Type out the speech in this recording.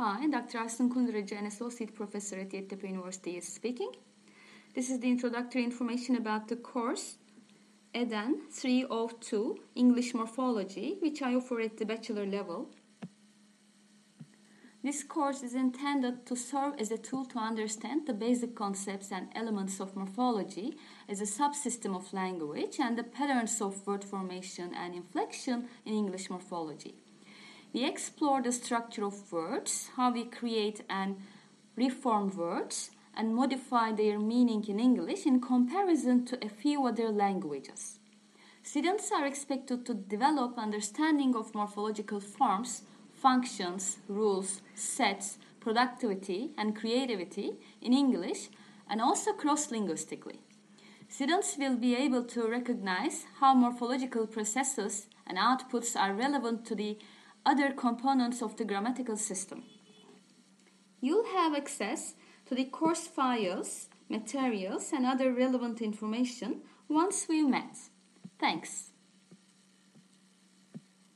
Uh, Hi, Dr. Aslı Kunduracı, an associate professor at Yeditepe University is speaking. This is the introductory information about the course EDEN 302 English Morphology, which I offer at the bachelor level. This course is intended to serve as a tool to understand the basic concepts and elements of morphology as a subsystem of language and the patterns of word formation and inflection in English morphology. We explore the structure of words, how we create and reform words, and modify their meaning in English in comparison to a few other languages. Students are expected to develop understanding of morphological forms functions, rules, sets, productivity, and creativity in English and also cross linguistically. Students will be able to recognize how morphological processes and outputs are relevant to the other components of the grammatical system. You'll have access to the course files, materials, and other relevant information once we've met. Thanks.